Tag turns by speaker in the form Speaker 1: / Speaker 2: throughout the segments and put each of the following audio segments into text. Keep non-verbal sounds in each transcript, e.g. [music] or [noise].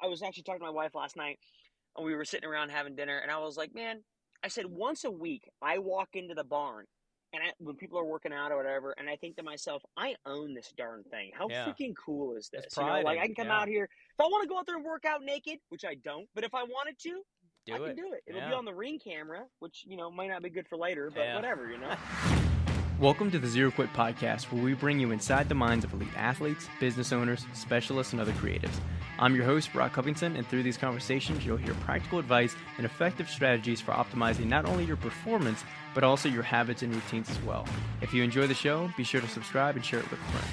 Speaker 1: I, I was actually talking to my wife last night, and we were sitting around having dinner, and I was like, man, I said once a week I walk into the barn and I, when people are working out or whatever, and I think to myself, I own this darn thing. How yeah. freaking cool is this? You know, like I can come yeah. out here if I want to go out there and work out naked, which I don't, but if I wanted to, do I it. can do it. It'll yeah. be on the ring camera, which you know might not be good for later, but whatever, you know. [laughs]
Speaker 2: Welcome to the Zero Quit Podcast, where we bring you inside the minds of elite athletes, business owners, specialists, and other creatives. I'm your host, Brock Covington, and through these conversations, you'll hear practical advice and effective strategies for optimizing not only your performance, but also your habits and routines as well. If you enjoy the show, be sure to subscribe and share it with a friend.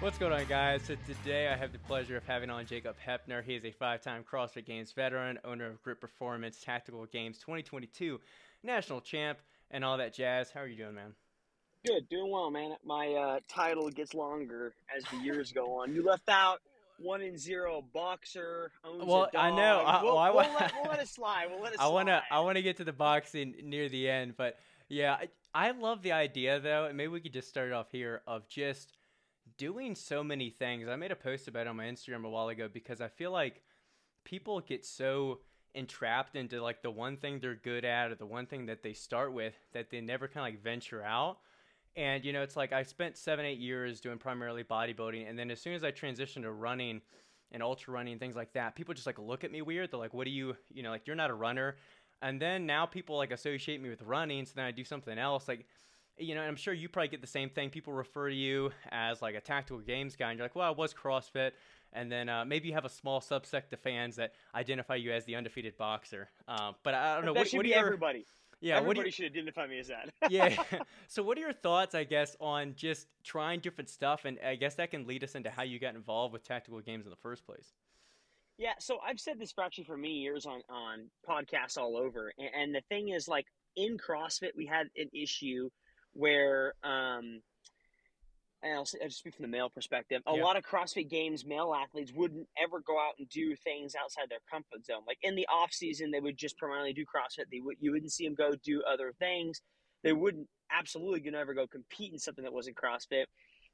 Speaker 2: What's going on, guys? So today I have the pleasure of having on Jacob Heppner. He is a five-time CrossFit Games veteran, owner of Grit Performance Tactical Games 2022, national champ, and all that jazz. How are you doing, man?
Speaker 1: Good, doing well, man. My uh, title gets longer as the years go on. You left out one in zero boxer. well, I know. I, we'll, well, I, we'll, let, we'll, let, it [laughs] slide. We'll let it
Speaker 2: I
Speaker 1: want
Speaker 2: to. I want to get to the boxing near the end, but yeah, I, I love the idea though, and maybe we could just start off here of just doing so many things. I made a post about it on my Instagram a while ago because I feel like people get so entrapped into like the one thing they're good at or the one thing that they start with that they never kind of like venture out. And you know, it's like I spent seven, eight years doing primarily bodybuilding, and then as soon as I transitioned to running and ultra running and things like that, people just like look at me weird. They're like, "What do you, you know, like you're not a runner." And then now people like associate me with running, so then I do something else. Like, you know, and I'm sure you probably get the same thing. People refer to you as like a tactical games guy, and you're like, "Well, I was CrossFit." And then uh, maybe you have a small subsect of fans that identify you as the undefeated boxer. Uh, but I don't know.
Speaker 1: That what,
Speaker 2: should
Speaker 1: what
Speaker 2: be
Speaker 1: your, everybody.
Speaker 2: Yeah,
Speaker 1: everybody you, should identify me as that. [laughs]
Speaker 2: yeah. [laughs] So, what are your thoughts, I guess, on just trying different stuff, and I guess that can lead us into how you got involved with tactical games in the first place.
Speaker 1: Yeah, so I've said this for actually for many years on on podcasts all over, and, and the thing is, like in CrossFit, we had an issue where um, and I'll, I'll just speak from the male perspective. A yeah. lot of CrossFit Games male athletes wouldn't ever go out and do things outside their comfort zone. Like in the off season, they would just primarily do CrossFit. They would you wouldn't see them go do other things. They wouldn't absolutely never go compete in something that wasn't CrossFit.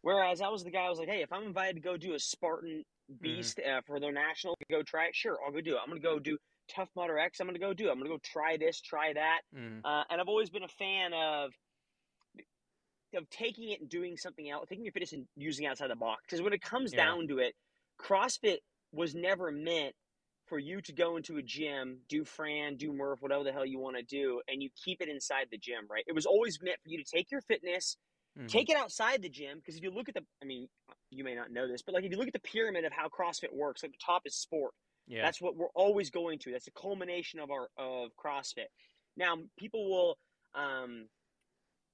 Speaker 1: Whereas I was the guy, I was like, hey, if I'm invited to go do a Spartan mm-hmm. Beast mm-hmm. uh, for their national, go try it. Sure, I'll go do it. I'm gonna go do Tough Mudder X. I'm gonna go do it. I'm gonna go try this, try that. Mm-hmm. Uh, and I've always been a fan of of taking it and doing something else, taking your fitness and using outside the box. Because when it comes yeah. down to it, CrossFit was never meant for you to go into a gym, do Fran, do Murph, whatever the hell you want to do, and you keep it inside the gym, right? It was always meant for you to take your fitness, mm-hmm. take it outside the gym. Because if you look at the, I mean, you may not know this, but like if you look at the pyramid of how CrossFit works, like the top is sport. Yeah. That's what we're always going to. That's the culmination of our of CrossFit. Now, people will um,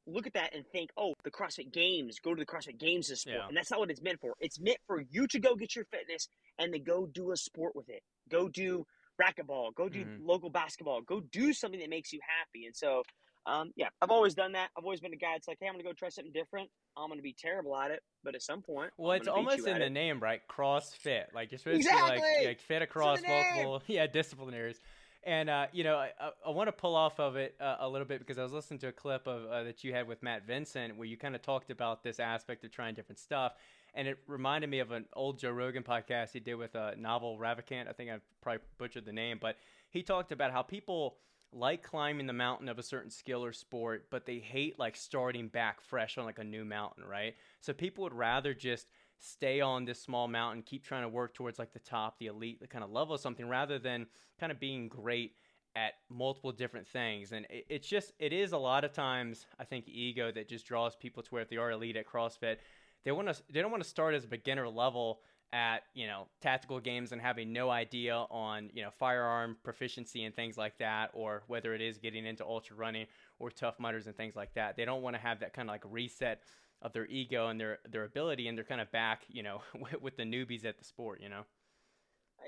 Speaker 1: look at that and think, oh, the CrossFit Games, go to the CrossFit Games as sport. Yeah. And that's not what it's meant for. It's meant for you to go get your fitness and then go do a sport with it. Go do racquetball, go do mm-hmm. local basketball, go do something that makes you happy. And so, um, yeah, I've always done that. I've always been a guy that's like, hey, I'm going to go try something different. I'm going to be terrible at it, but at some point,
Speaker 2: well,
Speaker 1: I'm
Speaker 2: it's almost in the
Speaker 1: it.
Speaker 2: name, right? CrossFit. Like you're supposed
Speaker 1: exactly.
Speaker 2: to be like, like fit across multiple, [laughs] yeah, disciplinaries. And uh, you know, I, I want to pull off of it uh, a little bit because I was listening to a clip of uh, that you had with Matt Vincent where you kind of talked about this aspect of trying different stuff, and it reminded me of an old Joe Rogan podcast he did with uh, Naval Ravikant. I think I probably butchered the name, but he talked about how people like climbing the mountain of a certain skill or sport, but they hate like starting back fresh on like a new mountain, right? So people would rather just stay on this small mountain, keep trying to work towards like the top, the elite, the kind of level of something, rather than kind of being great at multiple different things. And it, it's just, it is a lot of times, I think, ego that just draws people to where if they are elite at CrossFit, they want to, they don't want to start as a beginner level at you know tactical games and having no idea on you know firearm proficiency and things like that or whether it is getting into ultra running or tough mudders and things like that they don't want to have that kind of like reset of their ego and their their ability, and they're kind of back, you know, [laughs] with, with the newbies at the sport, you know.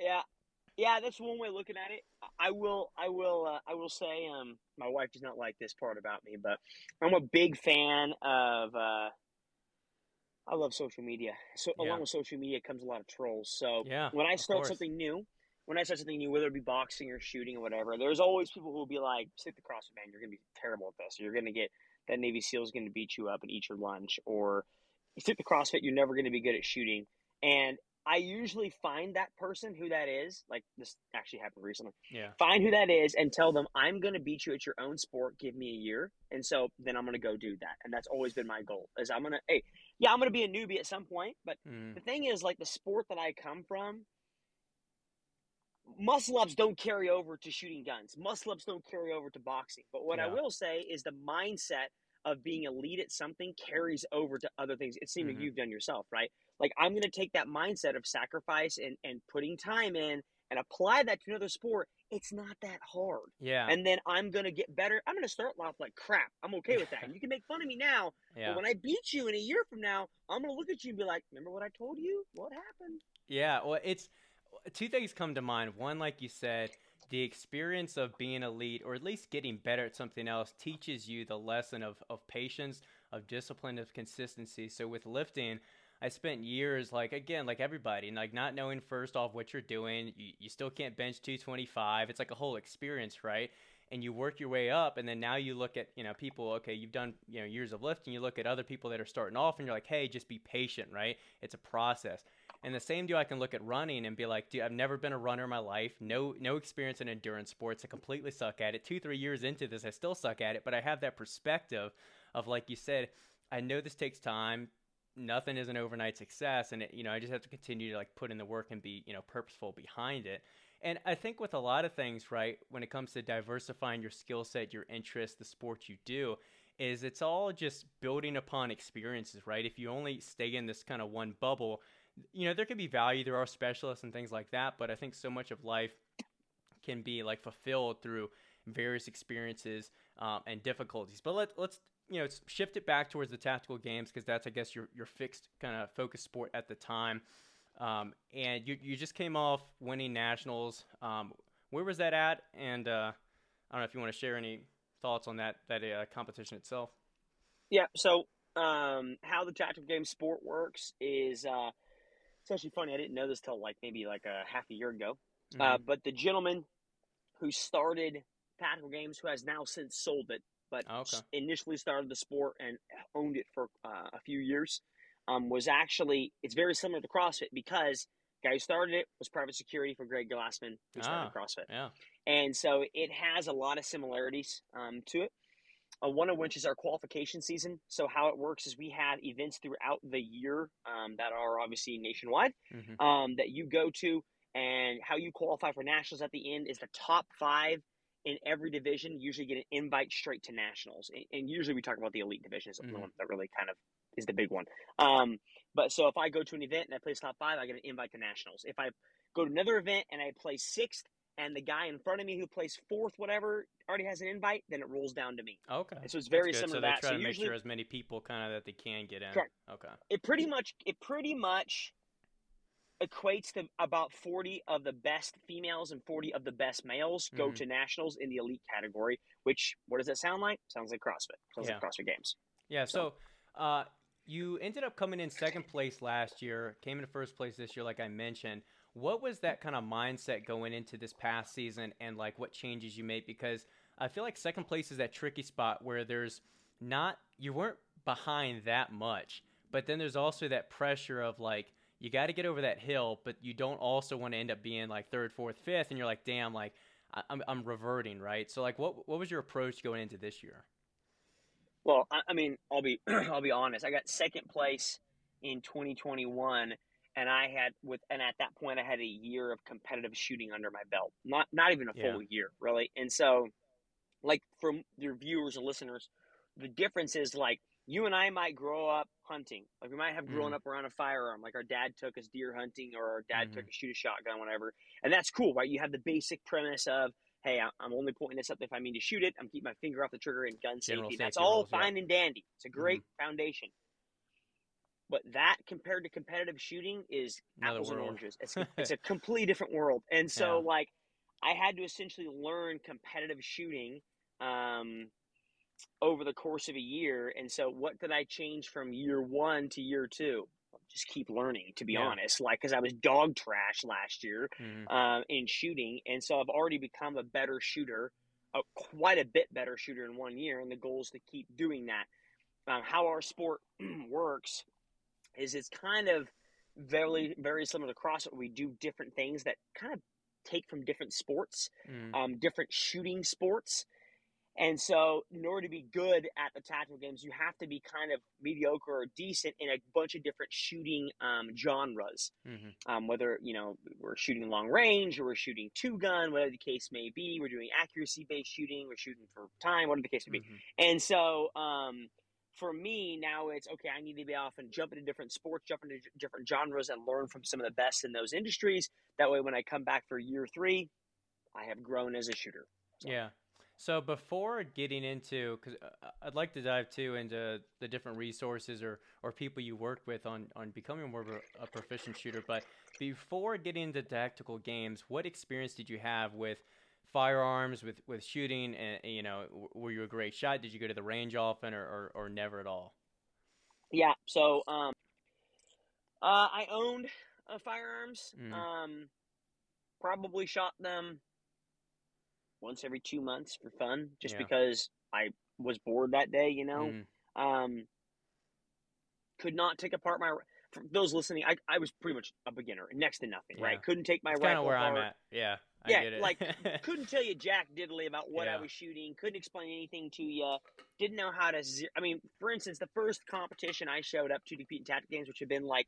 Speaker 1: Yeah, yeah, that's one way of looking at it. I will, I will, uh, I will say, um, my wife does not like this part about me, but I'm a big fan of. Uh, I love social media. So yeah. along with social media comes a lot of trolls. So
Speaker 2: yeah,
Speaker 1: when I start something new, when I start something new, whether it be boxing or shooting or whatever, there's always people who will be like, "Stick the CrossFit man, you're gonna be terrible at this. You're gonna get that Navy SEAL is going to beat you up and eat your lunch, or you stick to CrossFit, you're never going to be good at shooting. And I usually find that person who that is. Like this actually happened recently.
Speaker 2: Yeah.
Speaker 1: Find who that is and tell them I'm going to beat you at your own sport. Give me a year, and so then I'm going to go do that. And that's always been my goal. Is I'm going to hey yeah I'm going to be a newbie at some point, but
Speaker 2: Mm.
Speaker 1: the thing is like the sport that I come from. Muscle ups don't carry over to shooting guns. Muscle ups don't carry over to boxing. But what I will say is the mindset of being elite at something carries over to other things. It seems
Speaker 2: Mhm.
Speaker 1: like you've done yourself, right? Like I'm going to take that mindset of sacrifice and, and putting time in and apply that to another sport. It's not that hard.
Speaker 2: Yeah.
Speaker 1: And then I'm going to get better. I'm going to start off like crap. I'm okay with that. And [laughs] you can make fun of me now,
Speaker 2: yeah.
Speaker 1: but when I beat you in a year from now, I'm going to look at you and be like, remember what I told you? What happened?
Speaker 2: Yeah, well, it's two things come to mind. One, like you said, the experience of being elite, or at least getting better at something else, teaches you the lesson of, of patience, of discipline, of consistency. So with lifting, I spent years, like again, like everybody, like not knowing first off what you're doing. You, you still can't bench 225. It's like a whole experience, right? And you work your way up, and then now you look at you know people. Okay, you've done you know years of lifting. You look at other people that are starting off, and you're like, hey, just be patient, right? It's a process. And the same deal, I can look at running and be like, dude, I've never been a runner in my life. No, no experience in endurance sports. I completely suck at it. Two, three years into this, I still suck at it. But I have that perspective of, like you said, I know this takes time. Nothing is an overnight success, and it, you know, I just have to continue to like put in the work and be, you know, purposeful behind it. And I think with a lot of things, right, when it comes to diversifying your skill set, your interests, the sport you do, is it's all just building upon experiences, right? If you only stay in this kind of one bubble, you know, there could be value. There are specialists and things like that, but I think so much of life can be like fulfilled through various experiences um, and difficulties. But let, let's you know shift it back towards the tactical games because that's I guess your your fixed kind of focus sport at the time. Um, and you you just came off winning nationals. Um, where was that at? And uh, I don't know if you want to share any thoughts on that that uh, competition itself.
Speaker 1: Yeah. So, um, how the tactical game sport works is uh, it's actually funny. I didn't know this till like maybe like a half a year ago. Uh,
Speaker 2: Mhm.
Speaker 1: but the gentleman who started tactical games, who has now since sold it, but
Speaker 2: Oh, okay.
Speaker 1: initially started the sport and owned it for uh, a few years, um, was actually it's very similar to CrossFit because guy who started it was private security for Greg Glassman, who started
Speaker 2: Ah.
Speaker 1: CrossFit.
Speaker 2: yeah.
Speaker 1: And so it has a lot of similarities um, to it. Uh, one of which is our qualification season. So how it works is we have events throughout the year um, that are obviously nationwide
Speaker 2: hmm
Speaker 1: um, that you go to, and how you qualify for nationals at the end is the top five in every division usually get an invite straight to nationals, and, and usually we talk about the elite division is the one that really kind of is the big one. Um, but so if I go to an event and I place top five, I get an invite to nationals. If I go to another event and I play sixth, and the guy in front of me who plays fourth, whatever, already has an invite, then it rolls down to me.
Speaker 2: Okay.
Speaker 1: And so it's very similar
Speaker 2: So
Speaker 1: to
Speaker 2: they
Speaker 1: that.
Speaker 2: try
Speaker 1: So
Speaker 2: to make
Speaker 1: usually
Speaker 2: sure as many people kind of that they can get in.
Speaker 1: Correct.
Speaker 2: Okay.
Speaker 1: it pretty much it pretty much equates to about 40 of the best females and 40 of the best males go
Speaker 2: Mhm.
Speaker 1: to nationals in the elite category which what does that sound like sounds like crossfit sounds
Speaker 2: Yeah.
Speaker 1: like crossfit games
Speaker 2: Yeah.
Speaker 1: So-
Speaker 2: So, uh, you ended up coming in second place last year, came in first place this year, like I mentioned. What was that kind of mindset going into this past season, and like what changes you made? Because I feel like second place is that tricky spot where there's not you weren't behind that much, but then there's also that pressure of like you got to get over that hill, but you don't also want to end up being like third, fourth, fifth, and you're like, damn, like I'm I'm reverting, right? So like, what what was your approach going into this year?
Speaker 1: well i, I mean i'll be [clears throat] i'll be honest i got second place in 2021 and i had with and at that point i had a year of competitive shooting under my belt not not even a
Speaker 2: Yeah.
Speaker 1: full year really and so like from your viewers and listeners the difference is like you and I might grow up hunting. Like we might have grown
Speaker 2: Mhm.
Speaker 1: up around a firearm. Like our dad took us deer hunting, or our dad
Speaker 2: Mhm.
Speaker 1: took us shoot a shotgun, whatever. And that's cool, right? You have the basic premise of, hey, I'm only pointing this up if I mean to shoot it. I'm keeping my finger off the trigger and gun safety. That's all
Speaker 2: rules, yeah.
Speaker 1: fine and dandy. It's a great foundation. But that compared to competitive shooting is
Speaker 2: Another
Speaker 1: apples and oranges. It's a, [laughs] it's a completely different world. And so
Speaker 2: Yeah.
Speaker 1: like I had to essentially learn competitive shooting um, over the course of a year. And so, what did I change from year one to year two? Just keep learning, to be
Speaker 2: Yeah.
Speaker 1: honest. Like, because I was dog trash last year
Speaker 2: Mhm.
Speaker 1: um, in shooting, and so I've already become a better shooter, a, quite a bit better shooter in one year. And the goal is to keep doing that. Um, how our sport [clears throat] works is it's kind of very very similar to CrossFit. We do different things that kind of take from different sports,
Speaker 2: Mm.
Speaker 1: um, different shooting sports. And so, in order to be good at the tactical games, you have to be kind of mediocre or decent in a bunch of different shooting um, genres.
Speaker 2: Mhm.
Speaker 1: Um, whether you know we're shooting long range or we're shooting two gun, whatever the case may be, we're doing accuracy based shooting, we're shooting for time, whatever the case may be.
Speaker 2: Mhm.
Speaker 1: And so, um, for me now, it's okay. I need to be off and jump into different sports, jump into different genres, and learn from some of the best in those industries. That way, when I come back for year three, I have grown as a shooter. So-
Speaker 2: Yeah. So before getting into, because uh, uh, I'd like to dive too into the different resources or, or people you work with on, on becoming more of a, a proficient shooter. But before getting into tactical games, what experience did you have with firearms, with, with shooting? And you know, were you a great shot? Did you go to the range often, or, or, or never at all?
Speaker 1: Yeah. So, um, uh, I owned uh, firearms.
Speaker 2: Mhm.
Speaker 1: Um, probably shot them once every two months for fun, just
Speaker 2: Yeah.
Speaker 1: because I was bored that day. You know.
Speaker 2: Mhm.
Speaker 1: Um, could not take apart my. For those listening, I, I was pretty much a beginner, next to nothing,
Speaker 2: Yeah.
Speaker 1: right? Couldn't take my
Speaker 2: That's kind
Speaker 1: rifle
Speaker 2: of where I'm at. Yeah. I
Speaker 1: Yeah, like, [laughs] couldn't tell you jack diddly about what I was shooting. Couldn't explain anything to you. Didn't know how to. Ze- I mean, for instance, the first competition I showed up to compete in tactical games, which had been like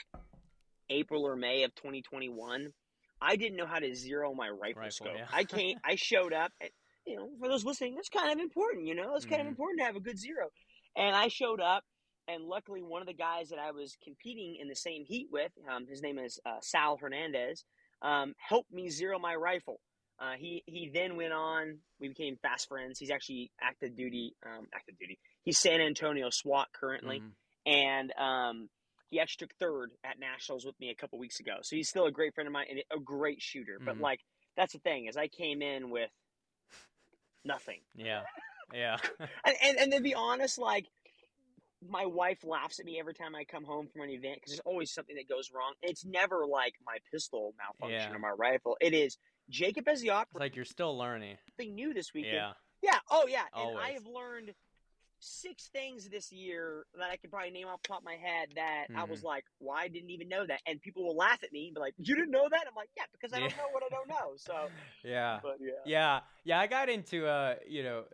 Speaker 1: April or May of 2021, I didn't know how to zero my rifle,
Speaker 2: Rifle,
Speaker 1: scope.
Speaker 2: yeah.
Speaker 1: I [laughs] can't. I showed up. And, you know, for those listening, that's kind of important. You know, it's kind of
Speaker 2: Mhm.
Speaker 1: important to have a good zero. And I showed up, and luckily, one of the guys that I was competing in the same heat with, um, his name is uh, Sal Hernandez, um, helped me zero my rifle. Uh, he he then went on. We became fast friends. He's actually active duty. Um, active duty. He's San Antonio SWAT currently,
Speaker 2: Mhm.
Speaker 1: and um, he actually took third at nationals with me a couple weeks ago. So he's still a great friend of mine and a great shooter. But
Speaker 2: Mhm.
Speaker 1: like that's the thing is I came in with nothing,
Speaker 2: Yeah. Yeah. [laughs]
Speaker 1: and and, and to be honest, like my wife laughs at me every time I come home from an event because there's always something that goes wrong. It's never like my pistol malfunction
Speaker 2: Yeah.
Speaker 1: or my rifle. It is Jacob has the
Speaker 2: it's like you're still learning.
Speaker 1: something new this weekend.
Speaker 2: Yeah.
Speaker 1: Yeah. Oh, yeah. And I have learned six things this year that I could probably name off the top of my head that I
Speaker 2: Mm-hmm.
Speaker 1: was like, "Well, I didn't even know that." And people will laugh at me and be like, "You didn't know that?" I'm like, "Yeah, because I don't
Speaker 2: Yeah.
Speaker 1: know what I don't know." So, [laughs]
Speaker 2: Yeah.
Speaker 1: but yeah.
Speaker 2: Yeah, yeah, I got into uh, you know,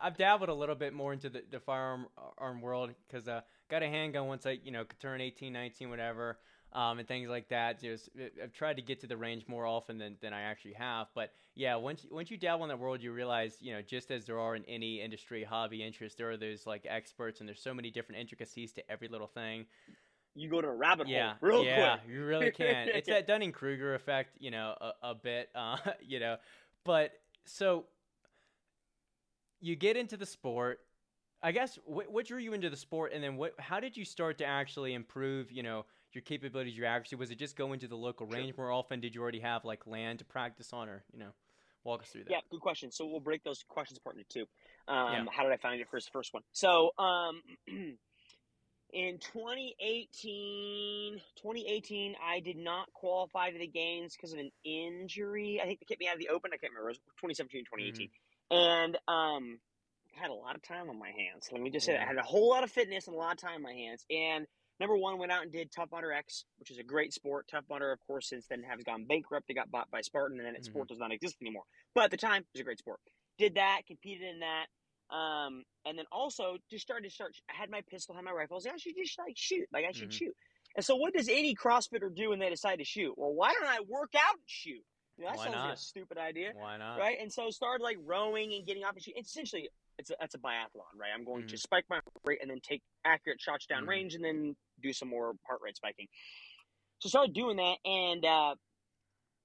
Speaker 2: I've dabbled a little bit more into the, the firearm arm world because uh, got a handgun once I you know could turn 18, 19, whatever, um, and things like that. Just I've tried to get to the range more often than, than I actually have. But yeah, once once you dabble in that world, you realize you know just as there are in any industry, hobby, interest, there are those like experts, and there's so many different intricacies to every little thing.
Speaker 1: You go to a rabbit
Speaker 2: Yeah,
Speaker 1: hole real
Speaker 2: yeah,
Speaker 1: quick.
Speaker 2: you really can. It's [laughs] that Dunning Kruger effect, you know, a, a bit, uh, [laughs] you know. But so you get into the sport. I guess what, what drew you into the sport, and then what? How did you start to actually improve? You know, your capabilities, your accuracy. Was it just going to the local range more often? Did you already have like land to practice on, or you know, walk us through that?
Speaker 1: Yeah, good question. So we'll break those questions apart into two. Um,
Speaker 2: Yeah.
Speaker 1: How did I find it first? First one. So um, [clears throat] in 2018, 2018, I did not qualify to the games because of an injury. I think they kept me out of the Open. I can't remember. It was 2017, 2018, and um, had a lot of time on my hands. Let me just say that I had a whole lot of fitness and a lot of time on my hands. And number one, went out and did Tough Mudder X, which is a great sport. Tough Mudder, of course, since then has gone bankrupt. They got bought by Spartan, and then its
Speaker 2: Mhm.
Speaker 1: sport does not exist anymore. But at the time, it was a great sport. Did that, competed in that, um, and then also just started to start. I had my pistol, had my rifle. I was like, I should just like shoot. Like I should
Speaker 2: Mhm.
Speaker 1: shoot. And so, what does any CrossFitter do when they decide to shoot? Well, why don't I work out and shoot? You know, that
Speaker 2: Why
Speaker 1: sounds like a stupid idea
Speaker 2: Why not?
Speaker 1: right? And so started like rowing and getting off and shoot. Essentially it's a, that's a biathlon, right? I'm going to
Speaker 2: Mhm.
Speaker 1: spike my heart rate and then take accurate shots down
Speaker 2: Mhm.
Speaker 1: range and then do some more heart rate spiking. So started doing that and uh,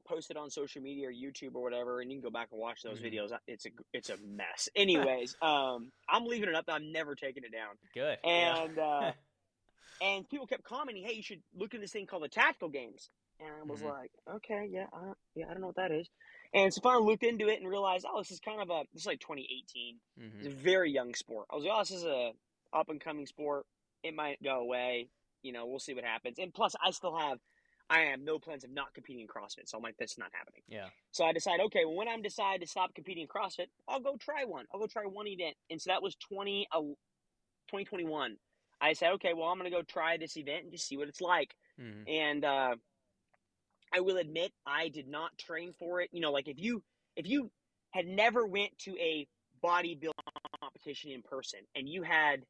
Speaker 1: posted on social media or YouTube or whatever, and you can go back and watch those
Speaker 2: Mhm.
Speaker 1: videos. It's a it's a mess. Anyways, [laughs] um, I'm leaving it up. I'm never taking it down.
Speaker 2: Good. yeah.
Speaker 1: And uh, [laughs] and people kept commenting, "Hey, you should look at this thing called the tactical games." And I was
Speaker 2: Mhm.
Speaker 1: like, "Okay, yeah, uh, yeah, I don't know what that is." And so finally looked into it and realized, "Oh, this is kind of a this is like 2018.
Speaker 2: Mhm.
Speaker 1: It's a very young sport." I was like, "Oh, this is a up and coming sport. It might go away. You know, we'll see what happens." And plus, I still have. I have no plans of not competing in CrossFit, so I'm like, that's not happening.
Speaker 2: Yeah.
Speaker 1: So I decide, okay, well, when I'm decide to stop competing in CrossFit, I'll go try one. I'll go try one event. And so that was 20, uh, 2021. I said, okay, well, I'm going to go try this event and just see what it's like. mm-hmm. and uh, I will admit I did not train for it. You know, like if you if you had never went to a bodybuilding competition in person and you had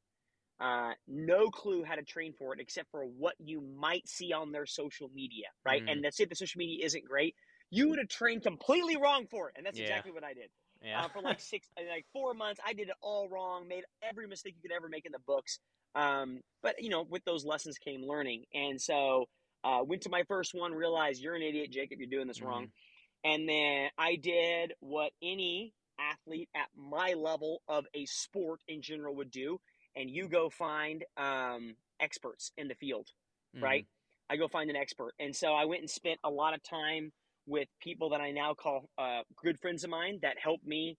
Speaker 1: uh, no clue how to train for it except for what you might see on their social media, right? Mm-hmm. And let's say the social media isn't great, you would have trained completely wrong for it, and that's yeah. exactly what I did. Yeah. Uh, for like [laughs] six, uh, like four months, I did it all wrong, made every mistake you could ever make in the books. Um, but you know, with those lessons came learning, and so uh, went to my first one, realized you're an idiot, Jacob, you're doing this mm-hmm. wrong, and then I did what any athlete at my level of a sport in general would do, and you go find um, experts in the field, mm-hmm. right? I go find an expert, and so I went and spent a lot of time with people that I now call uh, good friends of mine that helped me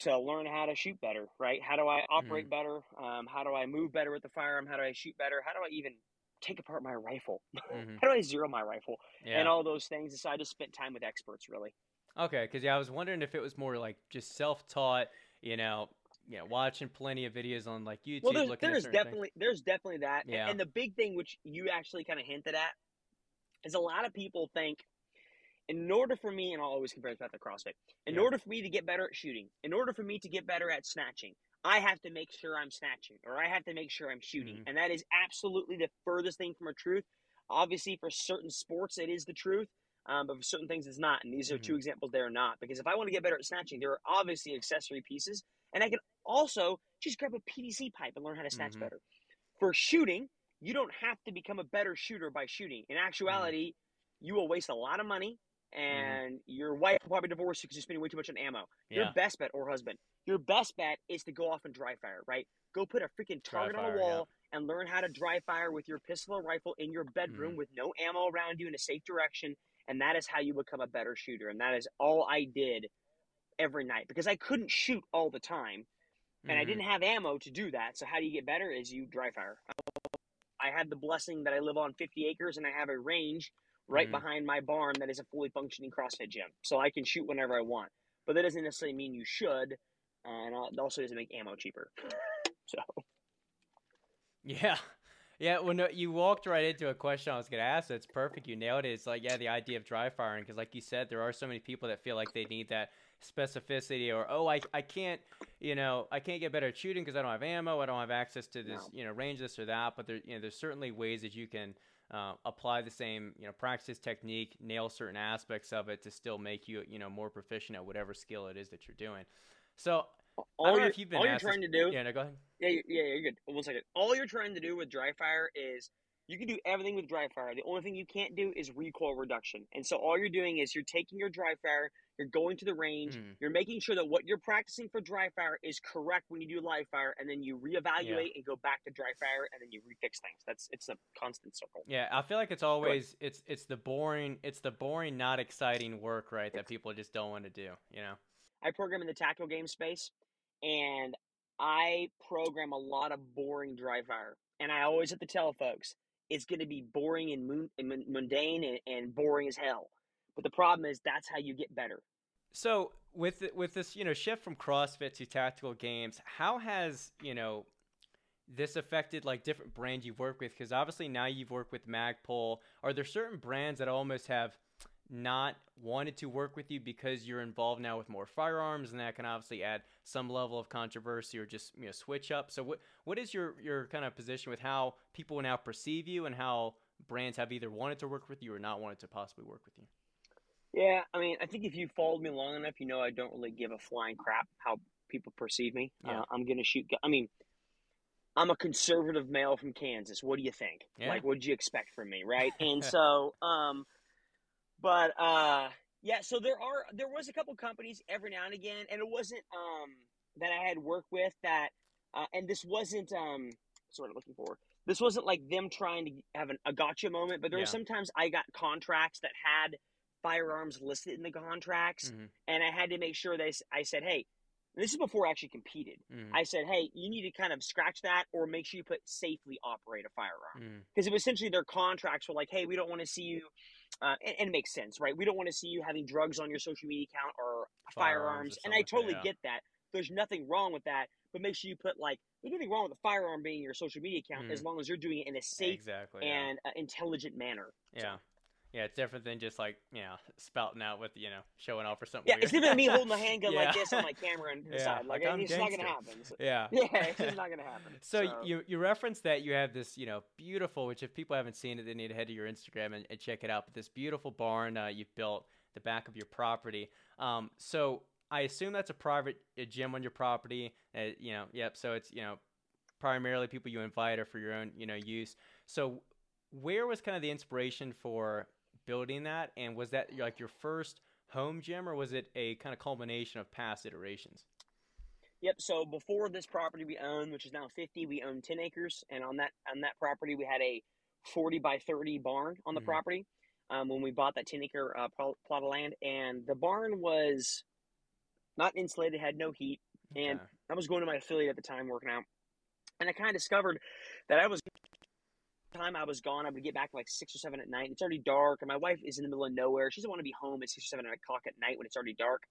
Speaker 1: to learn how to shoot better, right? How do I operate mm-hmm. better? Um, how do I move better with the firearm? How do I shoot better? How do I even take apart my rifle? [laughs] Mm-hmm. how do I zero my rifle? Yeah. And all those things. So I just spent time with experts, really.
Speaker 2: Okay, because yeah, I was wondering if it was more like just self-taught, you know, yeah, watching plenty of videos on like YouTube. Well,
Speaker 1: there's, there's definitely things. there's definitely that. Yeah. And, and the big thing, which you actually kind of hinted at, is a lot of people think in order for me, and I'll always compare this back to CrossFit, in yeah. order for me to get better at shooting, in order for me to get better at snatching, I have to make sure I'm snatching or I have to make sure I'm shooting. Mm-hmm. And that is absolutely the furthest thing from a truth. Obviously, for certain sports, it is the truth. Um, but for certain things, it's not. And these are mm-hmm. two examples they are not. Because if I want to get better at snatching, there are obviously accessory pieces. And I can also just grab a PVC pipe and learn how to snatch mm-hmm. better. For shooting, you don't have to become a better shooter by shooting. In actuality, you will waste a lot of money Mm-hmm. And mm-hmm. your wife will probably divorce you because you're spending way too much on ammo. Yeah. Your best bet, or husband, your best bet is to go off and dry fire, right? Go put a freaking target fire, on the wall yeah. and learn how to dry fire with your pistol or rifle in your bedroom mm-hmm. with no ammo around you in a safe direction. And that is how you become a better shooter. And that is all I did every night because I couldn't shoot all the time and mm-hmm. I didn't have ammo to do that. So how do you get better? Is you dry fire. I had the blessing that I live on 50 acres and I have a range right mm-hmm. behind my barn that is a fully functioning CrossFit gym. So I can shoot whenever I want. But that doesn't necessarily mean you should. And it also doesn't make ammo cheaper. [laughs] So.
Speaker 2: Yeah. Yeah, well, no, you walked right into a question I was going to ask. It's perfect. You nailed it. It's like, yeah, the idea of dry firing, because like you said, there are so many people that feel like they need that specificity, or oh, I, I can't, you know, I can't get better at shooting because I don't have ammo, I don't have access to this, no. you know, range this or that. But there, you know, there's certainly ways that you can uh, apply the same you know practice technique, nail certain aspects of it to still make you you know more proficient at whatever skill it is that you're doing. So
Speaker 1: all I don't know if you've been all you're trying
Speaker 2: this,
Speaker 1: to do.
Speaker 2: Yeah, no, go ahead.
Speaker 1: Yeah, yeah, you're good. One second. All you're trying to do with dry fire is you can do everything with dry fire. The only thing you can't do is recoil reduction. And so all you're doing is you're taking your dry fire, you're going to the range, mm. you're making sure that what you're practicing for dry fire is correct when you do live fire, and then you reevaluate yeah. and go back to dry fire, and then you refix things. That's it's a constant circle.
Speaker 2: Yeah, I feel like it's always it's it's the boring it's the boring, not exciting work, right? That people just don't want to do. You know.
Speaker 1: I program in the tactical game space, and I program a lot of boring dry fire, and I always have to tell folks it's going to be boring and, and mundane and, and boring as hell. But the problem is that's how you get better.
Speaker 2: So with with this, you know, shift from CrossFit to tactical games, how has you know this affected like different brands you work with? Because obviously now you've worked with Magpul. Are there certain brands that almost have not wanted to work with you because you're involved now with more firearms, and that can obviously add some level of controversy or just you know switch up. So what what is your your kind of position with how people now perceive you and how brands have either wanted to work with you or not wanted to possibly work with you?
Speaker 1: Yeah, I mean, I think if you followed me long enough, you know I don't really give a flying crap how people perceive me. Yeah. Uh, I'm gonna shoot. I mean, I'm a conservative male from Kansas. What do you think? Yeah. Like, what did you expect from me, right? [laughs] and so, um, but uh, yeah, so there are there was a couple companies every now and again, and it wasn't um that I had worked with that, uh, and this wasn't um sort of looking for. This wasn't like them trying to have an, a gotcha moment, but there yeah. were sometimes I got contracts that had firearms listed in the contracts, mm-hmm. and I had to make sure that I said, hey, this is before I actually competed. Mm. I said, hey, you need to kind of scratch that or make sure you put safely operate a firearm. Because mm. It was essentially their contracts were like, hey, we don't want to see you, uh, and, and, it makes sense, right? We don't want to see you having drugs on your social media account or firearms. firearms or and I totally yeah. get that. there's nothing wrong with that. But make sure you put like there's nothing wrong with a firearm being your social media account
Speaker 2: Mm.
Speaker 1: as long as you're doing it in a safe
Speaker 2: exactly. yeah.
Speaker 1: and uh, intelligent manner. So-
Speaker 2: Yeah. It's different than just like, you know, spouting out with, you know, showing off or something.
Speaker 1: Yeah,
Speaker 2: weird.
Speaker 1: it's different than me [laughs] holding a handgun
Speaker 2: Yeah.
Speaker 1: like this on my camera and [laughs]
Speaker 2: Yeah,
Speaker 1: side. Like,
Speaker 2: like, I'm [laughs]
Speaker 1: it's not gonna happen. So-
Speaker 2: Yeah.
Speaker 1: yeah, it's just not gonna happen.
Speaker 2: So, you you referenced that you have this, you know, beautiful, which if people haven't seen it, they need to head to your Instagram and, and check it out. But this beautiful barn uh, you've built the back of your property. Um, so I assume that's a private a gym on your property. Uh, you know, yep. So it's you know primarily people you invite or for your own you know use. So where was kind of the inspiration for building that, and was that like your first home gym, or was it a kind of culmination of past iterations?
Speaker 1: Yep. So before this property we own, which is now 50, we own 10 acres, and on that on that property we had a 40 by 30 barn on the
Speaker 2: Mhm.
Speaker 1: property. Um, when we bought that 10 acre uh, plot of land, and the barn was not insulated, had no heat, and
Speaker 2: Okay.
Speaker 1: I was going to my affiliate at the time working out, and I kind of discovered that I was time I was gone, I would get back like six or seven at night. It's already dark, and my wife is in the middle of nowhere. She doesn't want to be home at six or seven o'clock at night when it's already dark.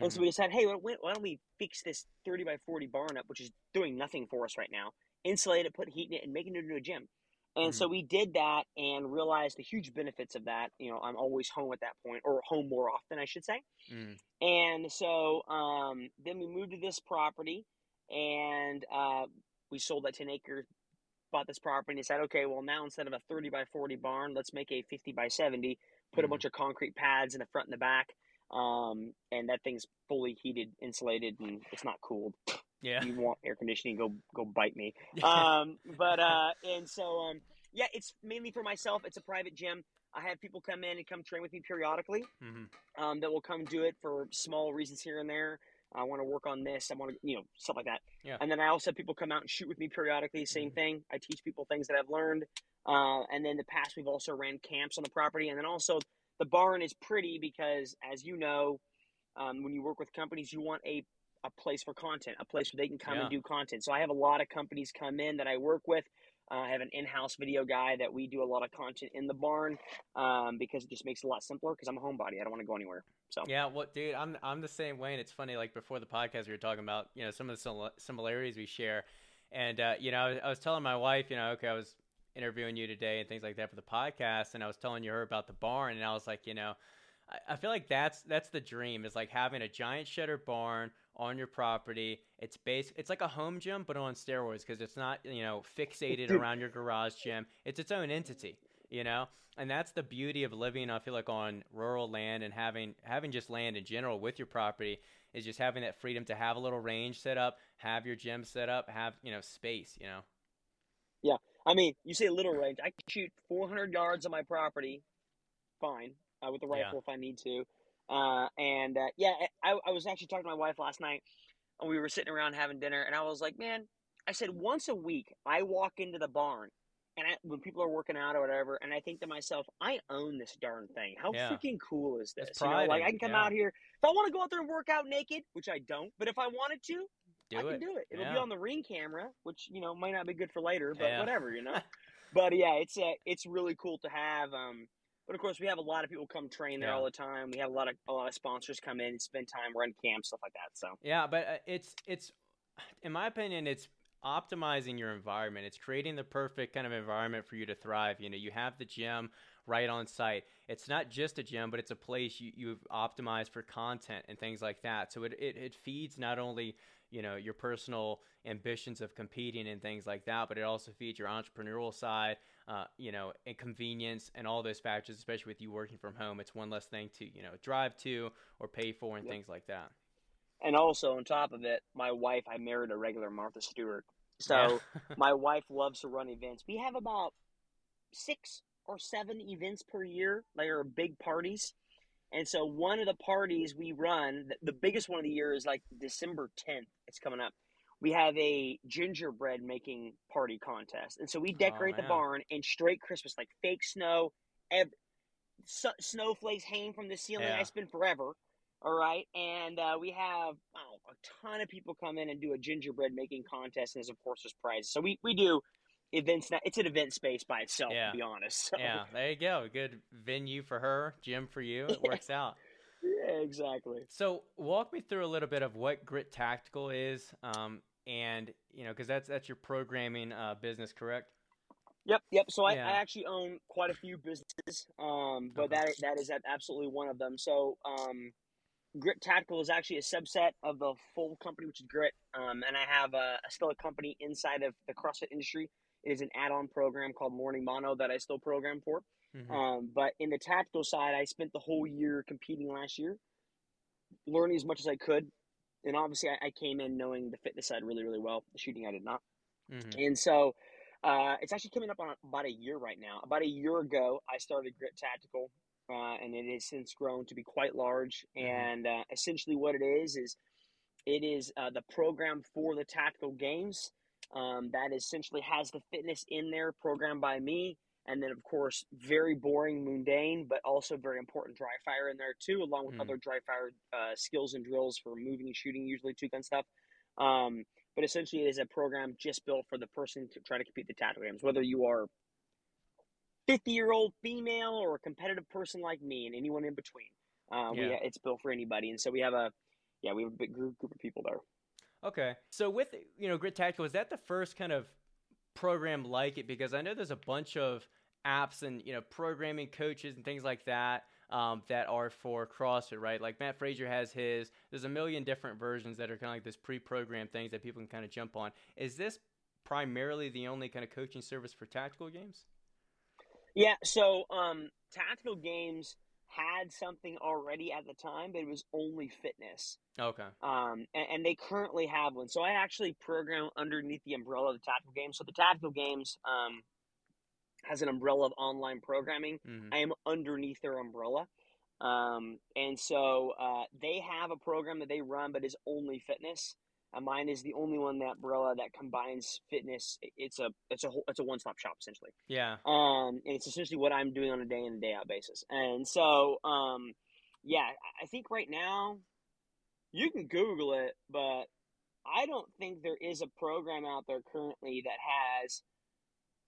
Speaker 1: And so
Speaker 2: Mhm.
Speaker 1: we decided, hey, why don't, we fix this 30 by 40 barn up, which is doing nothing for us right now, insulate it, put heat in it, and make it into a gym. And so we did that and realized the huge benefits of that. You know, I'm always home at that point, or home more often, I should say.
Speaker 2: Mm.
Speaker 1: And so um, then we moved to this property, and uh, we sold that 10 acres, bought this property, and he said, okay, well, now instead of a 30 by 40 barn, let's make a 50 by 70, put a
Speaker 2: Mhm.
Speaker 1: bunch of concrete pads in the front and the back. Um, and that thing's fully heated, insulated, and it's not cooled.
Speaker 2: Yeah.
Speaker 1: You want air conditioning? Go go bite me. [laughs] Um, but uh, and so um, yeah, it's mainly for myself. It's a private gym. I have people come in and come train with me periodically
Speaker 2: hmm
Speaker 1: um, that will come do it for small reasons here and there. I want to work on this. I want to, you know, stuff like that.
Speaker 2: Yeah.
Speaker 1: And then I also have people come out and shoot with me periodically. Same
Speaker 2: Mhm.
Speaker 1: thing. I teach people things that I've learned. Uh, and then in the past, we've also ran camps on the property. And then also, the barn is pretty because, as you know, um, when you work with companies, you want a a place for content, a place where they can come
Speaker 2: Yeah.
Speaker 1: and do content. So I have a lot of companies come in that I work with. Uh, I have an in-house video guy that we do a lot of content in the barn um, because it just makes it a lot simpler. Because I'm a homebody, I don't want to go anywhere. So
Speaker 2: Yeah, well, dude, I'm I'm the same way, and it's funny. Like before the podcast, we were talking about you know some of the similarities we share, and uh, you know I was, telling my wife, you know, okay, I was interviewing you today and things like that for the podcast, and I was telling you her about the barn, and I was like, you know, I, I feel like that's that's the dream is like having a giant shutter barn on your property. It's base, it's like a home gym, but on steroids because it's not you know fixated around your garage gym. It's its own entity, you know and that's the beauty of living i feel like on rural land and having having just land in general with your property is just having that freedom to have a little range set up have your gym set up have you know space you know Yeah,
Speaker 1: I mean, you say little range. I can shoot 400 yards on my property, fine, uh, with the
Speaker 2: Yeah.
Speaker 1: rifle if I need to. Uh, and uh, yeah, I, I was actually talking to my wife last night, and we were sitting around having dinner, and I was like, man, I said once a week I walk into the barn, and I, when people are working out or whatever, and I think to myself, I own this darn thing. How
Speaker 2: Yeah.
Speaker 1: freaking cool is this? You know, like I can come
Speaker 2: yeah.
Speaker 1: out here if I want to go out there and work out naked, which I don't, but if I wanted to,
Speaker 2: do
Speaker 1: I can do it. It'll be on the ring camera, which you know might not be good for later, but
Speaker 2: Yeah.
Speaker 1: whatever, you know. [laughs] but yeah, it's uh, it's really cool to have. Um, but of course, we have a lot of people come train there
Speaker 2: Yeah.
Speaker 1: all the time. We have a lot of a lot of sponsors come in and spend time, run camps, stuff like that. So
Speaker 2: yeah but uh, it's it's in my opinion it's optimizing your environment it's creating the perfect kind of environment for you to thrive you know you have the gym right on site it's not just a gym but it's a place you, you've optimized for content and things like that so it, it, it feeds not only you know your personal ambitions of competing and things like that but it also feeds your entrepreneurial side uh, you know and convenience and all those factors especially with you working from home it's one less thing to you know drive to or pay for and
Speaker 1: Yep.
Speaker 2: things like that
Speaker 1: and also on top of it, my wife, I married a regular Martha Stewart, so
Speaker 2: Yeah. [laughs]
Speaker 1: my wife loves to run events. We have about six or seven events per year. They are big parties. And so one of the parties we run, the, the biggest one of the year is like December 10th. It's coming up. We have a gingerbread making party contest. And so we decorate the barn in straight Christmas, like fake snow, ev- snowflakes hanging from the ceiling.
Speaker 2: Yeah.
Speaker 1: I spend forever. All right. And uh, we have oh, a ton of people come in and do a gingerbread making contest. And there's, of course, there's prizes. So we, we do events. Now. It's an event space by itself,
Speaker 2: Yeah.
Speaker 1: to be honest. So,
Speaker 2: yeah, there you go. Good venue for her, gym for you. It
Speaker 1: Yeah. [laughs]
Speaker 2: works out.
Speaker 1: Yeah, exactly.
Speaker 2: So walk me through a little bit of what Grit Tactical is, um, and you know, because that's that's your programming uh, business, correct?
Speaker 1: Yep, yep. So I,
Speaker 2: Yeah.
Speaker 1: I actually own quite a few businesses, um, but that that is absolutely one of them. So um, Grit Tactical is actually a subset of the full company, which is Grit, um, and I have a, a still a company inside of the CrossFit industry. It is an add-on program called Morning Mono that I still program for.
Speaker 2: Mhm.
Speaker 1: Um, but in the tactical side, I spent the whole year competing last year, learning as much as I could. And obviously, I, I came in knowing the fitness side really, really well. The shooting, I did not.
Speaker 2: Mhm.
Speaker 1: And so uh, it's actually coming up on about a year right now. About a year ago, I started Grit Tactical, uh, and it has since grown to be quite large.
Speaker 2: Mhm.
Speaker 1: And uh, essentially, what it is is it is uh, the program for the tactical games um, that essentially has the fitness in there, programmed by me. And then, of course, very boring, mundane, but also very important dry fire in there too, along with
Speaker 2: Mhm.
Speaker 1: other dry fire uh, skills and drills for moving and shooting, usually two gun stuff. Um, but essentially, it is a program just built for the person to try to compete the tactical games, whether you are 50 year old female or a competitive person like me and anyone in between. Uh, we,
Speaker 2: Yeah.
Speaker 1: it's built for anybody. And so we have a, yeah, we have a big group, group of people there.
Speaker 2: Okay. So with you know Grit Tactical, is that the first kind of program like it? Because I know there's a bunch of apps and you know programming coaches and things like that um, that are for CrossFit, right? Like Mat Fraser has his. There's a million different versions that are kind of like this pre-programmed things that people can kind of jump on. Is this primarily the only kind of coaching service for tactical games?
Speaker 1: Yeah, so um, tactical games had something already at the time, but it was only fitness.
Speaker 2: Okay.
Speaker 1: Um, and, and they currently have one. So I actually program underneath the umbrella of the tactical games. So the tactical games um, has an umbrella of online programming.
Speaker 2: hmm
Speaker 1: I am underneath their umbrella. Um, and so uh, they have a program that they run, but is only fitness. Uh, mine is the only one that umbrella that combines fitness. It's a it's a whole, it's a one stop shop essentially.
Speaker 2: Yeah.
Speaker 1: Um, and it's essentially what I'm doing on a day in and day out basis. And so, um, yeah, I- I think right now you can Google it, but I don't think there is a program out there currently that has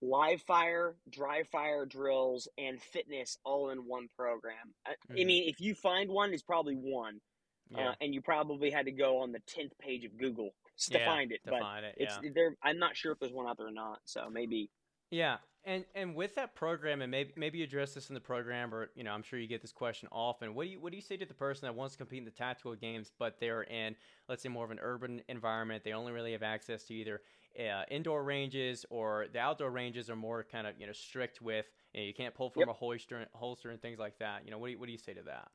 Speaker 1: live fire, dry fire drills, and fitness all in one program. I, I
Speaker 2: Mhm.
Speaker 1: mean, if you find one, it's probably one,
Speaker 2: Yeah.
Speaker 1: uh, and you probably had to go on the tenth page of Google to
Speaker 2: yeah,
Speaker 1: find it.
Speaker 2: To
Speaker 1: but
Speaker 2: find it.
Speaker 1: it's
Speaker 2: yeah.
Speaker 1: there. I'm not sure if there's one out there or not. So maybe
Speaker 2: Yeah, and and with that program, and maybe maybe you address this in the program, or you know, I'm sure you get this question often. What do you what do you say to the person that wants to compete in the tactical games, but they're in, let's say, more of an urban environment? They only really have access to either uh, indoor ranges or the outdoor ranges are more kind of you know strict with you, know, you can't pull from
Speaker 1: Yep.
Speaker 2: a holster holster and things like that. You know, what do you, what do you say to that?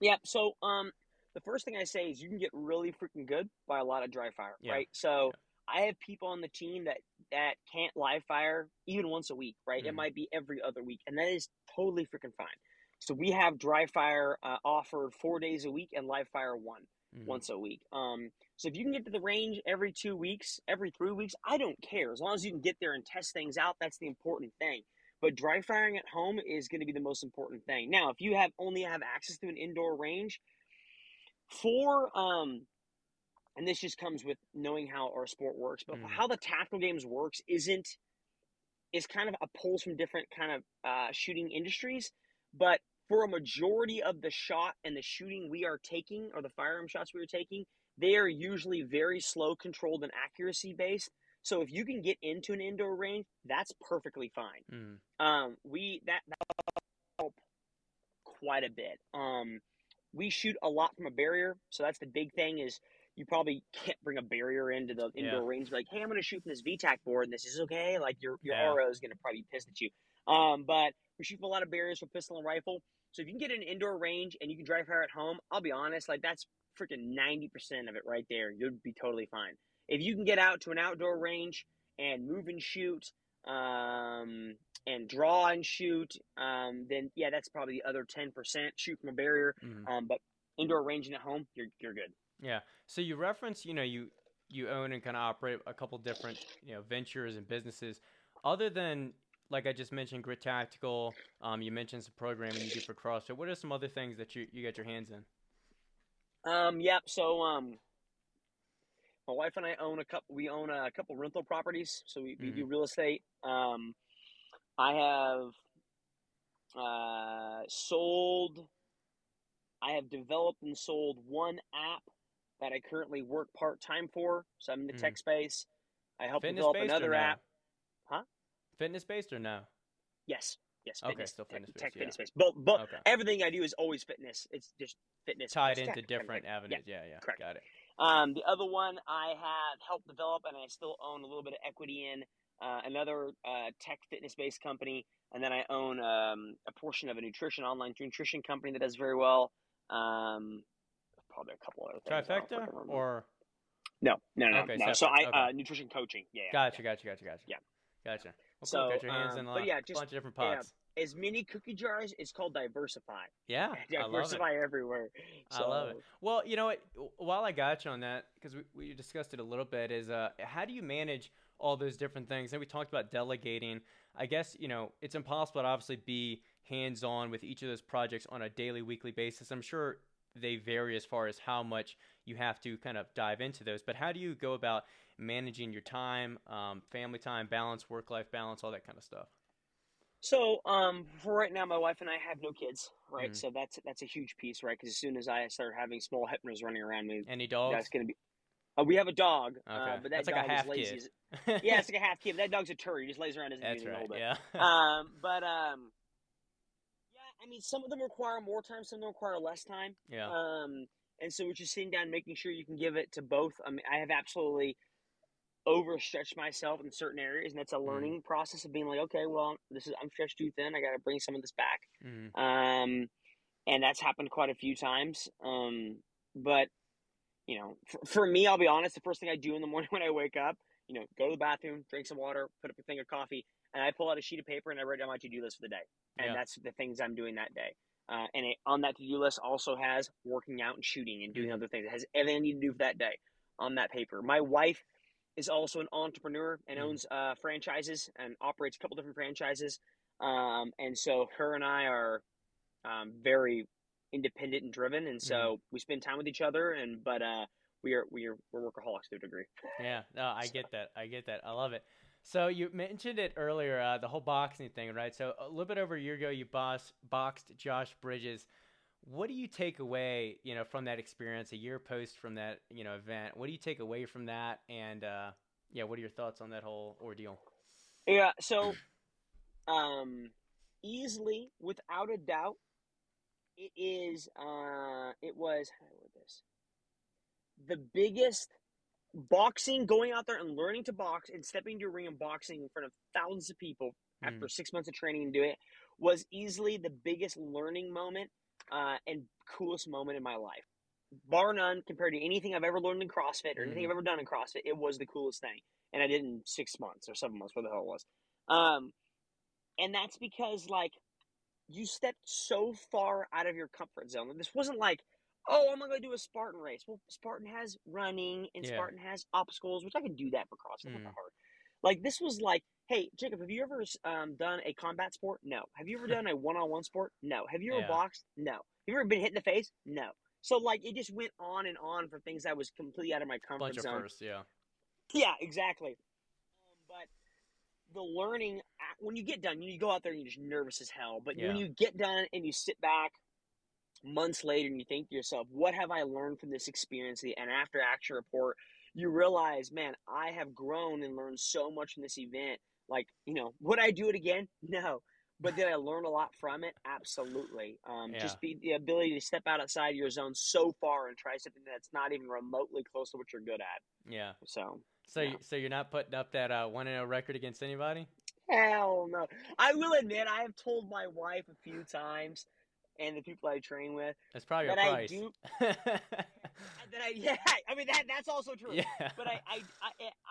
Speaker 1: Yeah. So, um, the first thing I say is you can get really freaking good by a lot of dry fire,
Speaker 2: Yeah.
Speaker 1: right? So, I have people on the team that that can't live fire even once a week, right? It
Speaker 2: Mhm.
Speaker 1: might be every other week, and that is totally freaking fine. So we have dry fire uh, offered four days a week and live fire one
Speaker 2: Mhm.
Speaker 1: once a week. Um, so if you can get to the range every two weeks, every three weeks, I don't care. As long as you can get there and test things out, that's the important thing. But dry firing at home is going to be the most important thing. Now, if you have only have access to an indoor range, for um, and this just comes with knowing how our sport works, but
Speaker 2: Mhm.
Speaker 1: how the tactical games works isn't is kind of a pulls from different kind of uh, shooting industries, but for a majority of the shot and the shooting we are taking, or the firearm shots we are taking, they are usually very slow, controlled, and accuracy based. So if you can get into an indoor range, that's perfectly fine.
Speaker 2: Mhm.
Speaker 1: Um, we that that help quite a bit. Um, we shoot a lot from a barrier, so that's the big thing. Is you probably can't bring a barrier into the indoor
Speaker 2: Yeah.
Speaker 1: range. Like, hey, I'm going to shoot from this VTAC board, and this is okay. Like your your
Speaker 2: Yeah.
Speaker 1: RO is going to probably be pissed at you. Um, but we shoot from a lot of barriers for pistol and rifle. So if you can get an indoor range and you can dry fire at home, I'll be honest, like that's freaking ninety percent of it right there. You'll be totally fine. If you can get out to an outdoor range and move and shoot, um, and draw and shoot, um, then yeah, that's probably the other ten percent. Shoot from a barrier,
Speaker 2: Mhm.
Speaker 1: um, but indoor ranging at home, you're you're good.
Speaker 2: Yeah. So you reference, you know, you you own and kind of operate a couple different, you know, ventures and businesses. Other than like I just mentioned, Grit Tactical. Um, you mentioned some programming you do for CrossFit. What are some other things that you you got your hands in?
Speaker 1: Um, yep. So, um, my wife and I own a couple. We own a couple rental properties, so we, we do real estate. Um, I have uh, sold I have developed and sold one app that I currently work part time for. So I'm in the
Speaker 2: Mm.
Speaker 1: tech space. I help
Speaker 2: Fitness
Speaker 1: develop another
Speaker 2: no?
Speaker 1: app. Huh?
Speaker 2: Fitness based or no?
Speaker 1: Yes, yes,
Speaker 2: Okay,
Speaker 1: fitness,
Speaker 2: still
Speaker 1: tech,
Speaker 2: fitness-based,
Speaker 1: tech
Speaker 2: yeah.
Speaker 1: fitness space. But but
Speaker 2: Okay.
Speaker 1: everything I do is always fitness. It's just fitness
Speaker 2: Tied into
Speaker 1: tech kind of
Speaker 2: different avenues. Yeah, yeah.
Speaker 1: correct.
Speaker 2: Got it.
Speaker 1: Um, the other one I have helped develop, and I still own a little bit of equity in uh, another uh, tech fitness based company, and then I own um, a portion of a nutrition online nutrition company that does very well. Um, probably a couple other things.
Speaker 2: Trifecta or
Speaker 1: no, no, no,
Speaker 2: Okay,
Speaker 1: no. So. I
Speaker 2: Okay.
Speaker 1: uh, nutrition coaching. Yeah, yeah,
Speaker 2: gotcha, gotcha, gotcha, gotcha.
Speaker 1: Yeah.
Speaker 2: Gotcha. Well,
Speaker 1: So,
Speaker 2: cool. Got your hands
Speaker 1: um,
Speaker 2: in a
Speaker 1: but
Speaker 2: lot,
Speaker 1: yeah, just-
Speaker 2: bunch of different
Speaker 1: yeah,
Speaker 2: pots.
Speaker 1: As many cookie jars, it's called diversify.
Speaker 2: Yeah, [laughs] I love it.
Speaker 1: diversify everywhere.
Speaker 2: I love it. Well, you know what? While I got you on that, because we, we discussed it a little bit, is uh, how do you manage all those different things? And we talked about delegating. I guess you know it's impossible to obviously be hands on with each of those projects on a daily, weekly basis. I'm sure they vary as far as how much you have to kind of dive into those. But how do you go about managing your time, um, family time, balance, work life balance, all that kind of stuff?
Speaker 1: So, um, for right now, my wife and I have no kids, right?
Speaker 2: Mhm.
Speaker 1: So that's that's a huge piece, right? Because as soon as I start having small hypnos running around me,
Speaker 2: Any dogs?
Speaker 1: that's gonna be. Uh, we have a dog, uh, but that
Speaker 2: That's like a half
Speaker 1: is lazy.
Speaker 2: kid. [laughs]
Speaker 1: yeah, it's like a half kid. That dog's a turd. He just lays around, doesn't
Speaker 2: That's
Speaker 1: do anything
Speaker 2: right.
Speaker 1: a little bit.
Speaker 2: Yeah. [laughs]
Speaker 1: Um, but um, yeah, I mean, some of them require more time, some of them require less time.
Speaker 2: yeah.
Speaker 1: Um, and so we're just sitting down, making sure you can give it to both. I mean, I have absolutely overstretched myself in certain areas, and that's a
Speaker 2: Mm.
Speaker 1: learning process of being like, okay, well, this is I'm stretched too thin. I got to bring some of this back.
Speaker 2: Mhm.
Speaker 1: Um, and that's happened quite a few times. Um, but you know, for, for me, I'll be honest. The first thing I do in the morning [laughs] when I wake up, you know, go to the bathroom, drink some water, put up a thing of coffee, and I pull out a sheet of paper and I write down my to do list for the day. And
Speaker 2: Yeah.
Speaker 1: that's the things I'm doing that day. Uh, and it, on that to do list also has working out and shooting and doing
Speaker 2: Mhm.
Speaker 1: other things. It has everything I need to do for that day on that paper. My wife is also an entrepreneur and
Speaker 2: Mhm.
Speaker 1: owns uh, franchises and operates a couple different franchises. Um, and so her and I are um, very independent and driven, and so we spend time with each other. And but uh, we are we are we're workaholics to a degree.
Speaker 2: Yeah, no, I [laughs] get that. I get that. I love it. So you mentioned it earlier, uh, the whole boxing thing, right? So a little bit over a year ago, you boss, boxed Josh Bridges. What do you take away, you know, from that experience? A year post from that, you know, event. What do you take away from that? And uh, yeah, what are your thoughts on that whole ordeal?
Speaker 1: Yeah. So, um, easily, without a doubt, it is. Uh, it was. How do I this? The biggest boxing, going out there and learning to box and stepping into a ring and boxing in front of thousands of people after six months of training and do it was easily the biggest learning moment uh, and coolest moment in my life. Bar none, compared to anything I've ever learned in CrossFit or anything
Speaker 2: Mhm.
Speaker 1: I've ever done in CrossFit, it was the coolest thing. And I did in six months or seven months, where the hell it was. Um, and that's because like you stepped so far out of your comfort zone. This wasn't like, oh, I'm gonna go do a Spartan race. Well, Spartan has running and
Speaker 2: Yeah.
Speaker 1: Spartan has obstacles, which I can do that for CrossFit.
Speaker 2: Mm.
Speaker 1: hard. Like this was like, hey, Jacob, have you ever um, done a combat sport? No. Have you ever done a one-on-one sport? No. Have you ever
Speaker 2: Yeah.
Speaker 1: boxed? No. Have you ever been hit in the face? No. So like it just went on and on for things that was completely out of my comfort
Speaker 2: Bunch of
Speaker 1: zone.
Speaker 2: firsts, yeah.
Speaker 1: Yeah, exactly. Um, but the learning when you get done, you go out there and you're just nervous as hell. But when you get done and you sit back months later and you think to yourself, "What have I learned from this experience?" And after action report, you realize, man, I have grown and learned so much from this event. Like, you know, would I do it again? No. But did I learn a lot from it? Absolutely. Um,
Speaker 2: Yeah.
Speaker 1: Just be the ability to step out outside your zone so far and try something that's not even remotely close to what you're good at.
Speaker 2: Yeah.
Speaker 1: So
Speaker 2: So,
Speaker 1: Yeah.
Speaker 2: so you're not putting up that uh, one and zero record against anybody?
Speaker 1: Hell no. I will admit, I have told my wife a few times and the people I train with
Speaker 2: That's probably your
Speaker 1: that I
Speaker 2: price.
Speaker 1: do. [laughs] [laughs] That I, yeah, [laughs] I mean that that's also true.
Speaker 2: yeah.
Speaker 1: But I, I, I,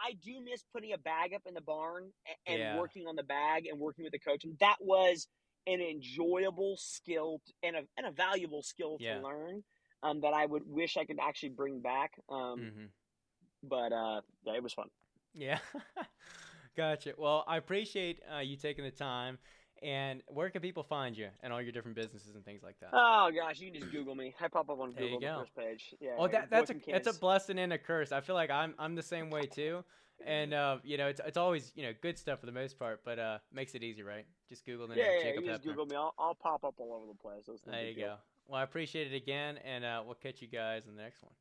Speaker 1: I do miss putting a bag up in the barn and
Speaker 2: Yeah.
Speaker 1: working on the bag and working with the coach. And that was an enjoyable skill and a, and a valuable skill
Speaker 2: Yeah.
Speaker 1: to learn um, that I would wish I could actually bring back. Um,
Speaker 2: hmm
Speaker 1: But uh, yeah, it was fun.
Speaker 2: Yeah. [laughs] gotcha. Well, I appreciate uh, you taking the time. And where can people find you and all your different businesses and things like that?
Speaker 1: Oh gosh, you can just Google me. I pop up on
Speaker 2: There
Speaker 1: Google the first page. Yeah.
Speaker 2: Oh, that, that's a that's a blessing and a curse. I feel like I'm I'm the same way too, and uh, you know it's it's always you know good stuff for the most part, but uh makes it easy, right? Just Google the name
Speaker 1: Yeah, yeah,
Speaker 2: Jacob
Speaker 1: you just
Speaker 2: Heppner.
Speaker 1: Google me. I'll, I'll pop up all over the place.
Speaker 2: There you go. Well, I appreciate it again, and uh, we'll catch you guys in the next one.